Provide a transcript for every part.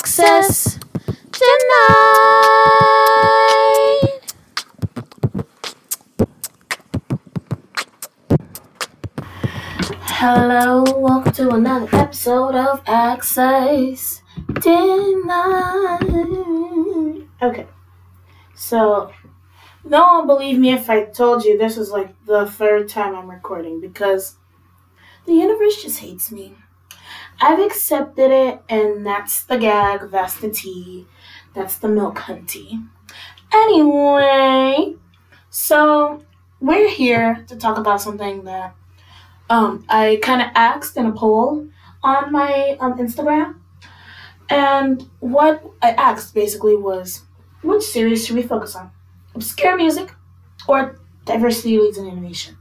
access denied. Hello, welcome to another episode of Access Denied. Okay, so no one believe me if I told you this is like the third time I'm recording because the universe just hates me. I've accepted it, and that's the gag, that's the tea, that's the milk hunty. Anyway, so we're here to talk about something that um, I kind of asked in a poll on my um, Instagram. And what I asked basically was which series should we focus on? Obscure music or diversity leads in animation?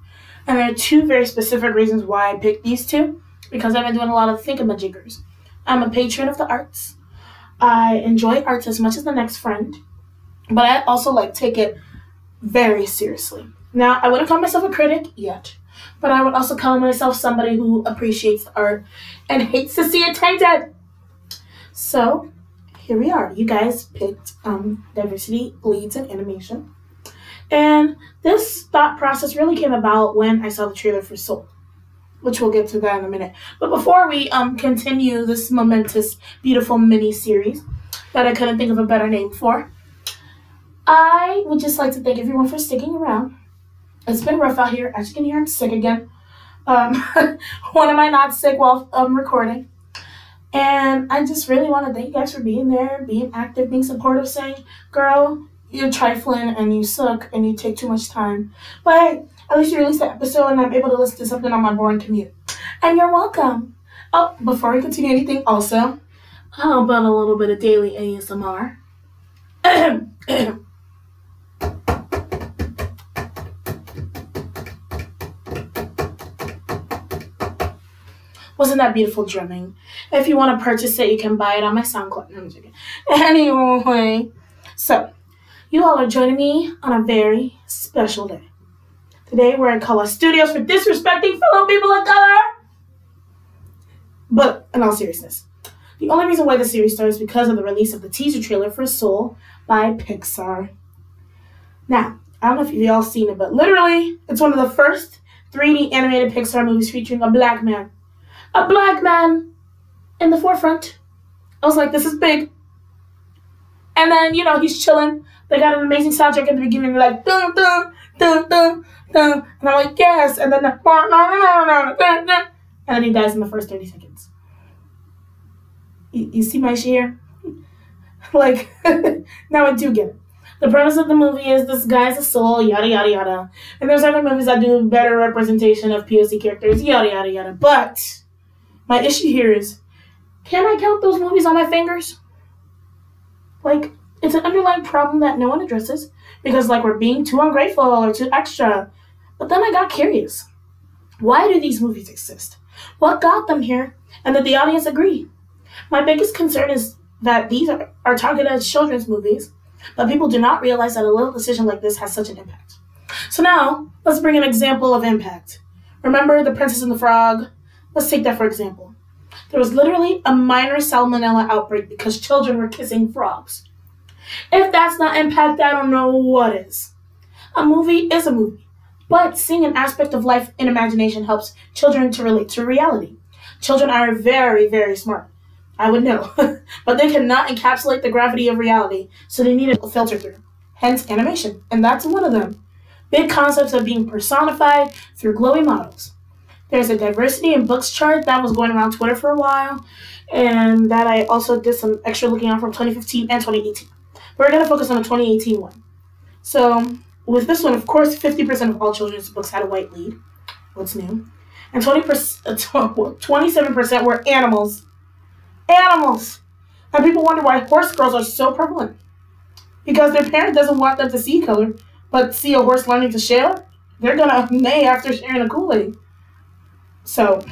And there are two very specific reasons why I picked these two because I've been doing a lot of thingamajiggers. I'm a patron of the arts. I enjoy arts as much as the next friend, but I also like take it very seriously. Now, I wouldn't call myself a critic yet, but I would also call myself somebody who appreciates art and hates to see it tainted. So, here we are. You guys picked um, diversity leads in animation. And this thought process really came about when I saw the trailer for Soul which we'll get to that in a minute. But before we um continue this momentous, beautiful mini series that I couldn't think of a better name for, I would just like to thank everyone for sticking around. It's been rough out here. As you can hear, I'm sick again. Um, when am I not sick while I'm um, recording? And I just really want to thank you guys for being there, being active, being supportive, saying, girl, you're trifling and you suck and you take too much time. But at least you released the episode and I'm able to listen to something on my boring commute. And you're welcome. Oh, before we continue anything, also, how about a little bit of daily ASMR? Wasn't that beautiful drumming? If you want to purchase it, you can buy it on my SoundCloud. No, I'm joking. Anyway, so you all are joining me on a very special day. Today we're in Color Studios for disrespecting fellow people of color. But in all seriousness, the only reason why the series starts is because of the release of the teaser trailer for Soul by Pixar. Now, I don't know if you've all seen it, but literally, it's one of the first 3D animated Pixar movies featuring a black man. A black man in the forefront. I was like, this is big. And then, you know, he's chilling. They got an amazing soundtrack at the beginning, like dun dun dun dun and I'm like, yes. And then the, and then he dies in the first 30 seconds. You, you see my share? like, now I do get it. The premise of the movie is this guy's a soul, yada yada yada. And there's other movies that do better representation of POC characters, yada yada yada. But my issue here is, can I count those movies on my fingers? Like, it's an underlying problem that no one addresses because, like, we're being too ungrateful or too extra but then I got curious. Why do these movies exist? What got them here? And did the audience agree? My biggest concern is that these are, are targeted as children's movies, but people do not realize that a little decision like this has such an impact. So now, let's bring an example of impact. Remember The Princess and the Frog? Let's take that for example. There was literally a minor salmonella outbreak because children were kissing frogs. If that's not impact, I don't know what is. A movie is a movie. But seeing an aspect of life in imagination helps children to relate to reality. Children are very, very smart. I would know. but they cannot encapsulate the gravity of reality, so they need a filter through. Hence animation, and that's one of them. Big concepts of being personified through glowy models. There's a diversity in books chart that was going around Twitter for a while, and that I also did some extra looking on from 2015 and 2018. We're going to focus on the 2018 one. So, with this one, of course, 50% of all children's books had a white lead. What's new? And 20%, 27% uh, were animals. Animals! And people wonder why horse girls are so prevalent. Because their parent doesn't want them to see color, but see a horse learning to share, they're gonna neigh after sharing a Kool-Aid. So,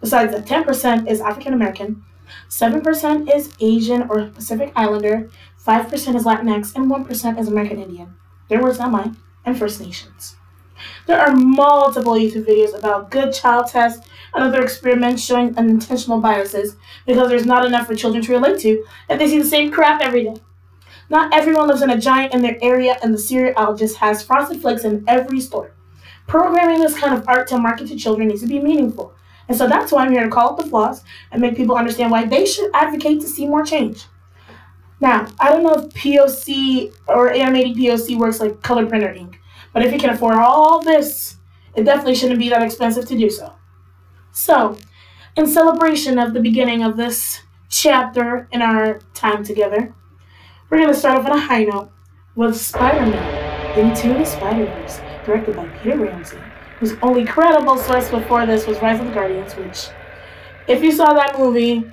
besides that, 10% is African American, 7% is Asian or Pacific Islander, 5% is Latinx, and 1% is American Indian their words, not mine, and First Nations. There are multiple YouTube videos about good child tests and other experiments showing unintentional biases because there's not enough for children to relate to if they see the same crap every day. Not everyone lives in a giant in their area, and the cereal just has frosted flakes in every store. Programming this kind of art to market to children needs to be meaningful. And so that's why I'm here to call out the flaws and make people understand why they should advocate to see more change. Now, I don't know if POC or animating POC works like color printer ink, but if you can afford all this, it definitely shouldn't be that expensive to do so. So, in celebration of the beginning of this chapter in our time together, we're going to start off on a high note with Spider Man Into the Spider Verse, directed by Peter Ramsey whose only credible source before this was Rise of the Guardians, which, if you saw that movie,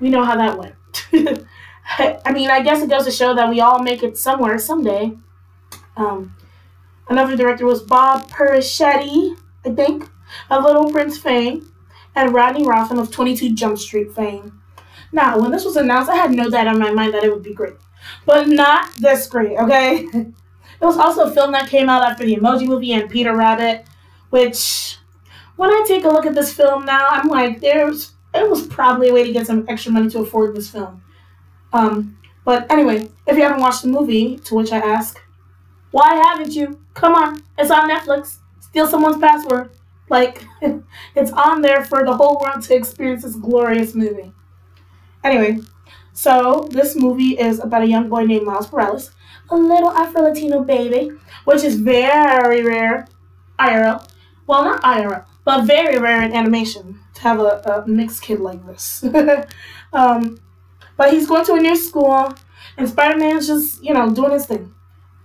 we know how that went. I mean, I guess it goes to show that we all make it somewhere someday. Um, another director was Bob Persichetti, I think, of Little Prince fame, and Rodney Rothman of 22 Jump Street fame. Now, when this was announced, I had no doubt in my mind that it would be great, but not this great, okay? It was also a film that came out after the Emoji Movie and Peter Rabbit, which when I take a look at this film now, I'm like, there's it was probably a way to get some extra money to afford this film. Um, but anyway, if you haven't watched the movie, to which I ask, why haven't you? Come on, it's on Netflix. Steal someone's password. Like, it's on there for the whole world to experience this glorious movie. Anyway, so this movie is about a young boy named Miles Morales, a little Afro Latino baby, which is very rare IRL well, not IRL, but very rare in animation to have a, a mixed kid like this. um, but he's going to a new school, and Spider Man's just, you know, doing his thing.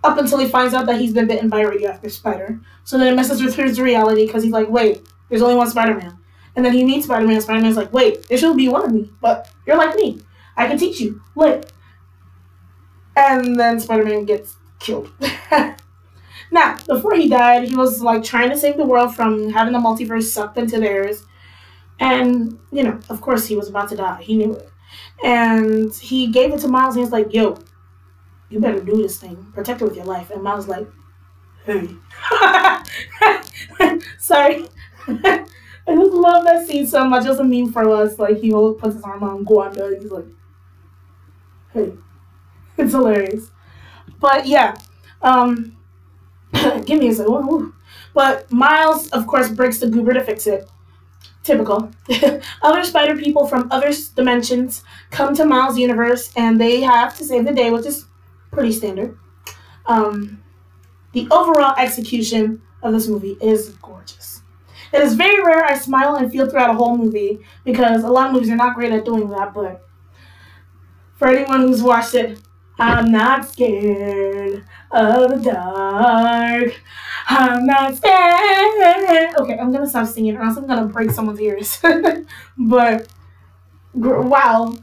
Up until he finds out that he's been bitten by a radioactive spider. So then it messes with his reality because he's like, wait, there's only one Spider Man. And then he meets Spider Man. Spider Man's like, wait, there should be one of me, but you're like me. I can teach you. Lit. And then Spider Man gets killed. Now, before he died, he was like trying to save the world from having the multiverse sucked into theirs. And, you know, of course he was about to die. He knew it. And he gave it to Miles and he's like, yo, you better do this thing. Protect it with your life. And Miles like, hey. Sorry. I just love that scene so much. It was a meme for us. Like he puts his arm on Gwanda and he's like, hey. It's hilarious. But yeah. Um Give me a second. But Miles, of course, breaks the goober to fix it. Typical. other spider people from other dimensions come to Miles' universe and they have to save the day, which is pretty standard. Um, the overall execution of this movie is gorgeous. It is very rare I smile and feel throughout a whole movie because a lot of movies are not great at doing that, but for anyone who's watched it, I'm not scared of the dark. I'm not scared. Okay, I'm gonna stop singing or else I'm gonna break someone's ears. but wow,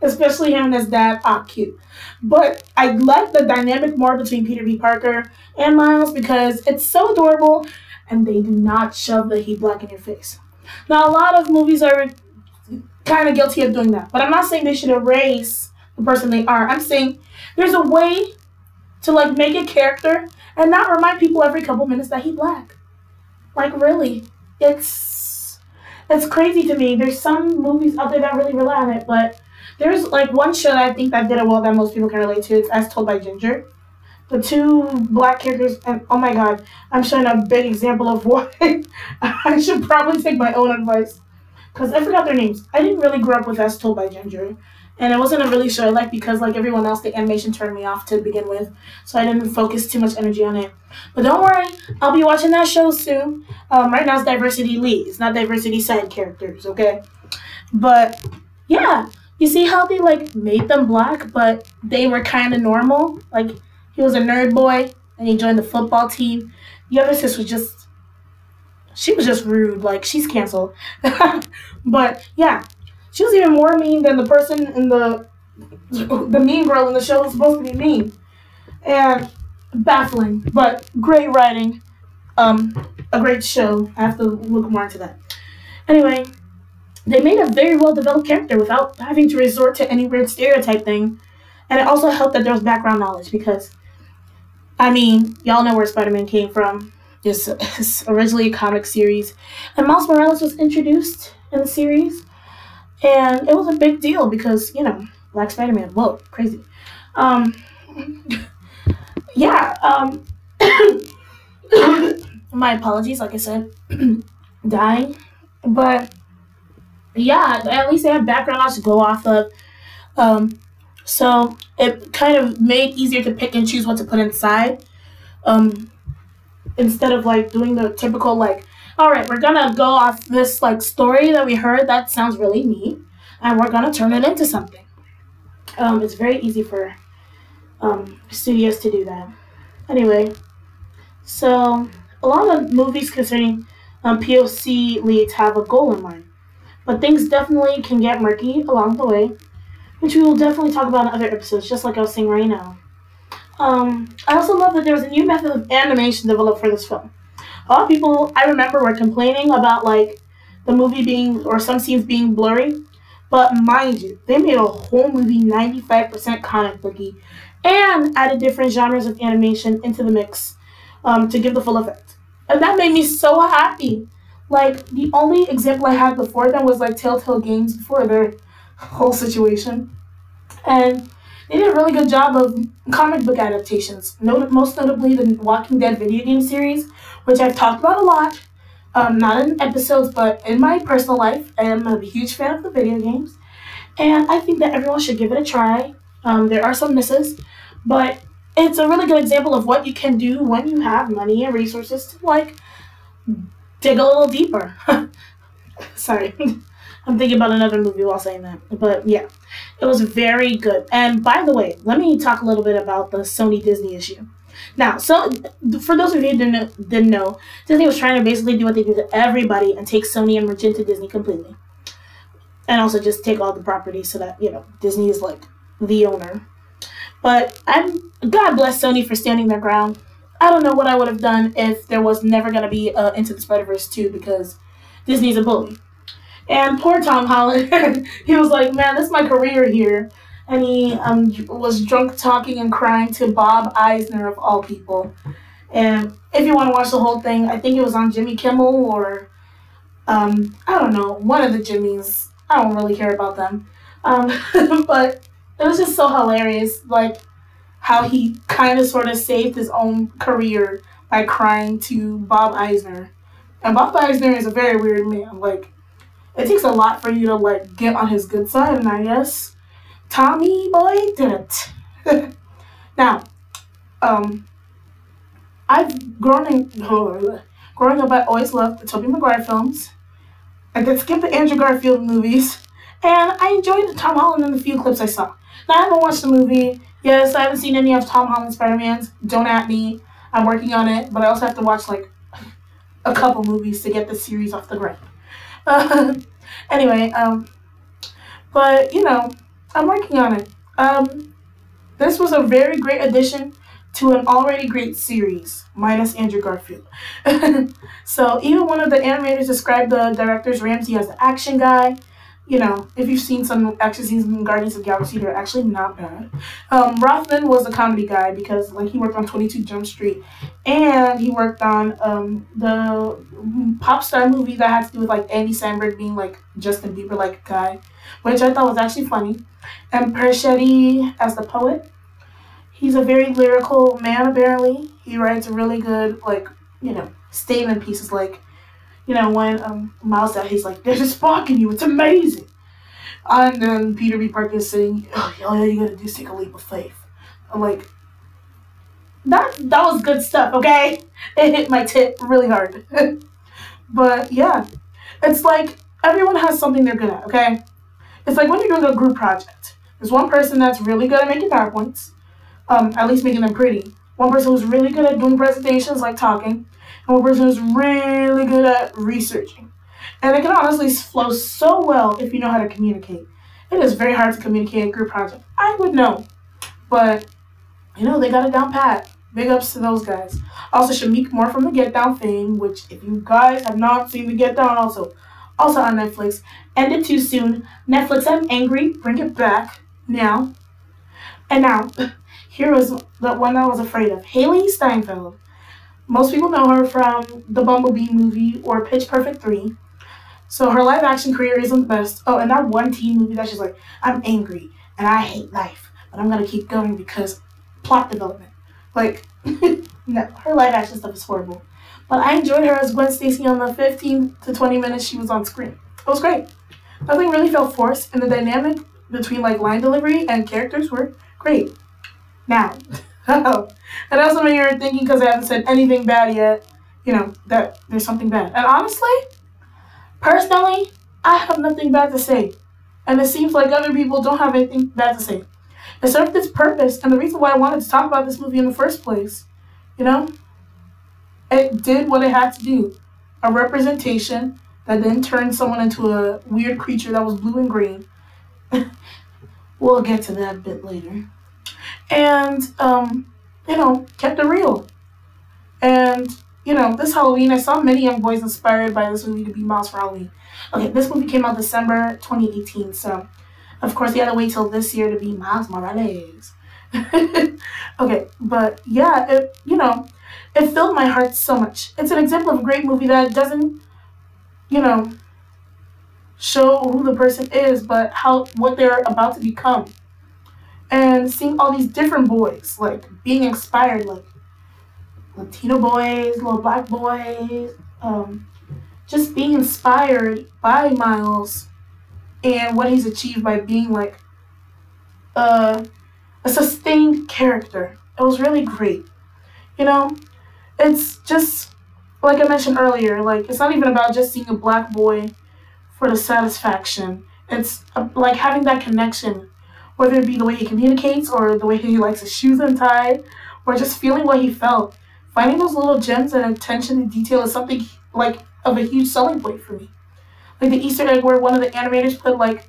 especially him and his dad, ah, cute. But I like the dynamic more between Peter B. Parker and Miles because it's so adorable and they do not shove the heat black in your face. Now, a lot of movies are kind of guilty of doing that, but I'm not saying they should erase the person they are. I'm saying there's a way to like make a character and not remind people every couple minutes that he black. Like really, it's it's crazy to me. There's some movies out there that really rely on it, but there's like one show that I think that did it well that most people can relate to. It's As Told by Ginger. The two black characters, and oh my god, I'm showing a big example of why I should probably take my own advice. Because I forgot their names. I didn't really grow up with As Told by Ginger and it wasn't a really show I liked because like everyone else, the animation turned me off to begin with, so I didn't focus too much energy on it. But don't worry, I'll be watching that show soon. Um, right now it's diversity leads, not diversity side characters, okay? But yeah, you see how they like made them black, but they were kind of normal. Like he was a nerd boy, and he joined the football team. The other sis was just she was just rude. Like she's canceled. but yeah, she was even more mean than the person in the the mean girl in the show was supposed to be mean. And baffling, but great writing. Um, a great show. I have to look more into that. Anyway, they made a very well developed character without having to resort to any weird stereotype thing. And it also helped that there was background knowledge because, I mean, y'all know where Spider Man came from. It's, it's originally a comic series, and Miles Morales was introduced in the series, and it was a big deal because you know Black Spider Man. Whoa, crazy. Um, yeah. Um, my apologies. Like I said, dying, but yeah, at least they have background knowledge to go off of. Um, so it kind of made easier to pick and choose what to put inside. Um, instead of like doing the typical like, all right, we're gonna go off this like story that we heard that sounds really neat, and we're gonna turn it into something. Um, it's very easy for um, studios to do that. Anyway, so a lot of movies concerning um, POC leads have a goal in mind, but things definitely can get murky along the way, which we will definitely talk about in other episodes, just like I was saying right now. Um, I also love that there was a new method of animation developed for this film. A lot of people I remember were complaining about like the movie being or some scenes being blurry, but mind you, they made a whole movie 95% comic booky and added different genres of animation into the mix um, to give the full effect. And that made me so happy. Like, the only example I had before then was like Telltale Games before their whole situation. And they did a really good job of comic book adaptations, Not- most notably the Walking Dead video game series, which I've talked about a lot. Um, not in episodes, but in my personal life. I'm a huge fan of the video games. And I think that everyone should give it a try. Um, there are some misses, but it's a really good example of what you can do when you have money and resources to like dig a little deeper. Sorry. I'm thinking about another movie while saying that. But yeah, it was very good. And by the way, let me talk a little bit about the Sony Disney issue. Now, so for those of you who didn't know, didn't know, Disney was trying to basically do what they do to everybody and take Sony and merge into Disney completely, and also just take all the properties so that you know Disney is like the owner. But I'm God bless Sony for standing their ground. I don't know what I would have done if there was never gonna be uh, Into the Spider Verse two because Disney's a bully. And poor Tom Holland, he was like, "Man, this is my career here." and he um, was drunk talking and crying to Bob Eisner of all people. And if you want to watch the whole thing, I think it was on Jimmy Kimmel or um, I don't know, one of the Jimmys. I don't really care about them, um, but it was just so hilarious, like how he kind of sort of saved his own career by crying to Bob Eisner. And Bob Eisner is a very weird man. Like, it takes a lot for you to like get on his good side, and I guess Tommy Boy didn't. now, um, I've grown in, growing up. I always loved the Tobey Maguire films. I did skip the Andrew Garfield movies, and I enjoyed Tom Holland in the few clips I saw. Now I haven't watched the movie. Yes, I haven't seen any of Tom Holland's Spider Mans. Don't at me. I'm working on it, but I also have to watch like a couple movies to get the series off the ground. Uh, anyway, um, but you know, I'm working on it. Um, this was a very great addition to an already great series, minus Andrew Garfield. so even one of the animators described the director's Ramsey as the action guy. You know, if you've seen some action scenes in Guardians of the Galaxy, they're actually not bad. Um, Rothman was a comedy guy because like he worked on 22 Jump Street, and he worked on um, the pop star movie that had to do with like Andy Samberg being like Justin Bieber like guy, which I thought was actually funny. And Perchetti as the poet. He's a very lyrical man, apparently. He writes really good, like, you know, statement pieces like, you know, when um, Miles died, he's like, there's a spark in you, it's amazing. And then Peter B. Parker is saying, oh, all you gotta do is take a leap of faith. I'm like, that, that was good stuff, okay? It hit my tip really hard. but yeah, it's like everyone has something they're good at, okay? It's like when you're doing a group project. There's one person that's really good at making PowerPoints, um, at least making them pretty. One person who's really good at doing presentations, like talking, and one person who's really good at researching. And it can honestly flow so well if you know how to communicate. It is very hard to communicate a group project. I would know. But, you know, they got it down pat. Big ups to those guys. Also, Shameik Moore from the Get Down fame, which if you guys have not seen the Get Down, also also on Netflix. Ended too soon. Netflix, I'm angry. Bring it back now. And now, here was the one I was afraid of. Hailee Steinfeld. Most people know her from the Bumblebee movie or Pitch Perfect 3. So her live action career isn't the best. Oh, and that one teen movie that she's like, I'm angry and I hate life, but I'm gonna keep going because plot development. Like, no, her live action stuff is horrible. But I enjoyed her as Gwen Stacy on the 15 to 20 minutes she was on screen. It was great. Nothing really felt forced, and the dynamic between like line delivery and characters were great. Now, oh, and also when you're thinking because I haven't said anything bad yet, you know that there's something bad. And honestly, Personally, I have nothing bad to say. And it seems like other people don't have anything bad to say. It served its purpose and the reason why I wanted to talk about this movie in the first place. You know? It did what it had to do. A representation that then turned someone into a weird creature that was blue and green. we'll get to that a bit later. And, um, you know, kept it real. And you know, this Halloween, I saw many young boys inspired by this movie to be Miles for. Okay, this movie came out December 2018, so of course you had to wait till this year to be Miles Morales. okay, but yeah, it you know, it filled my heart so much. It's an example of a great movie that doesn't, you know, show who the person is, but how what they're about to become. And seeing all these different boys like being inspired, like Latino boys, little black boys, um, just being inspired by Miles and what he's achieved by being like a, a sustained character. It was really great. You know, it's just like I mentioned earlier, like it's not even about just seeing a black boy for the satisfaction. It's uh, like having that connection, whether it be the way he communicates or the way he likes his shoes untied, or just feeling what he felt Finding those little gems and attention to detail is something like of a huge selling point for me. Like the Easter egg where one of the animators put like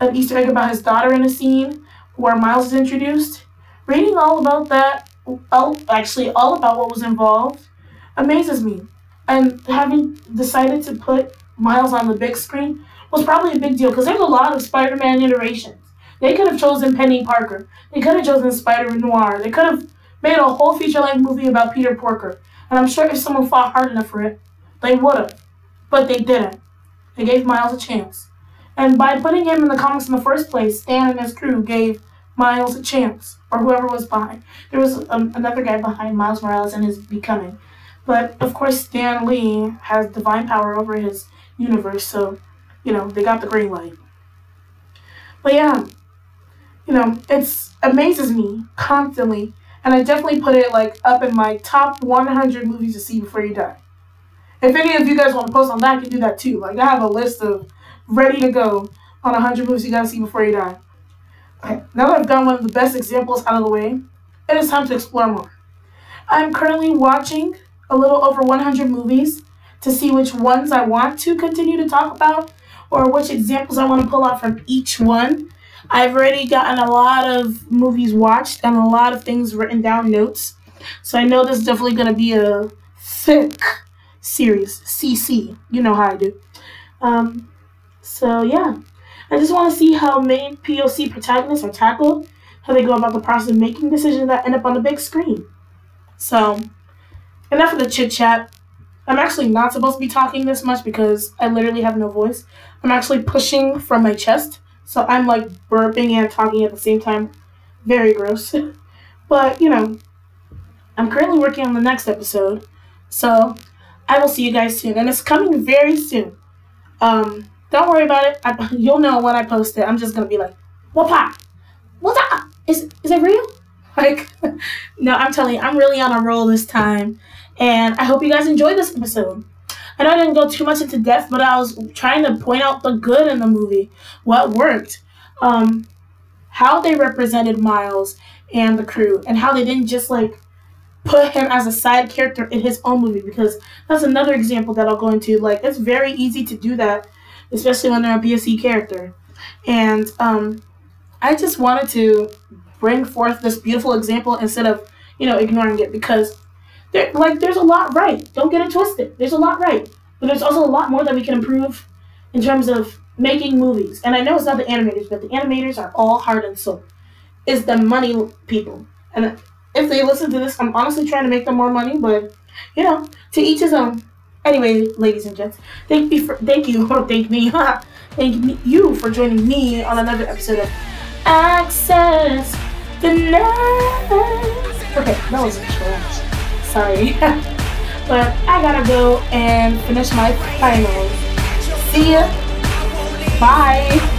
an Easter egg about his daughter in a scene where Miles is introduced. Reading all about that, all, actually all about what was involved, amazes me. And having decided to put Miles on the big screen was probably a big deal because there's a lot of Spider-Man iterations. They could have chosen Peni Parker. They could have chosen Spider Noir. They could have made a whole feature length movie about Peter Porker. And I'm sure if someone fought hard enough for it, they would have. But they didn't. They gave Miles a chance. And by putting him in the comics in the first place, Stan and his crew gave Miles a chance, or whoever was behind. There was um, another guy behind Miles Morales and his becoming. But of course, Stan Lee has divine power over his universe, so, you know, they got the green light. But yeah, you know, it's amazes me constantly and I definitely put it like up in my top 100 movies to see before you die. If any of you guys want to post on that, I can do that too. Like I have a list of ready to go on 100 movies you gotta see before you die. Okay, now that I've gotten one of the best examples out of the way, it is time to explore more. I'm currently watching a little over 100 movies to see which ones I want to continue to talk about or which examples I want to pull out from each one I've already gotten a lot of movies watched and a lot of things written down notes. So I know this is definitely going to be a thick series. CC. You know how I do. Um, so yeah. I just want to see how main POC protagonists are tackled, how they go about the process of making decisions that end up on the big screen. So, enough of the chit chat. I'm actually not supposed to be talking this much because I literally have no voice. I'm actually pushing from my chest so I'm like burping and talking at the same time. Very gross. but, you know, I'm currently working on the next episode. So I will see you guys soon. And it's coming very soon. Um, don't worry about it. I, you'll know when I post it. I'm just going to be like, Wapa! What's up? Is, is it real? Like, no, I'm telling you, I'm really on a roll this time. And I hope you guys enjoy this episode. I know I didn't go too much into depth, but I was trying to point out the good in the movie, what worked, um, how they represented Miles and the crew, and how they didn't just like put him as a side character in his own movie because that's another example that I'll go into. Like it's very easy to do that, especially when they're a PSC character. And um, I just wanted to bring forth this beautiful example instead of you know ignoring it because there, like, there's a lot right. Don't get it twisted. There's a lot right. But there's also a lot more that we can improve in terms of making movies. And I know it's not the animators, but the animators are all heart and soul. It's the money people. And if they listen to this, I'm honestly trying to make them more money, but, you know, to each his own. Anyway, ladies and gents, thank me for thank you, or thank me, thank me, you for joining me on another episode of Access the Night. Okay, that was a challenge sorry. but I gotta go and finish my finals. See ya. Bye.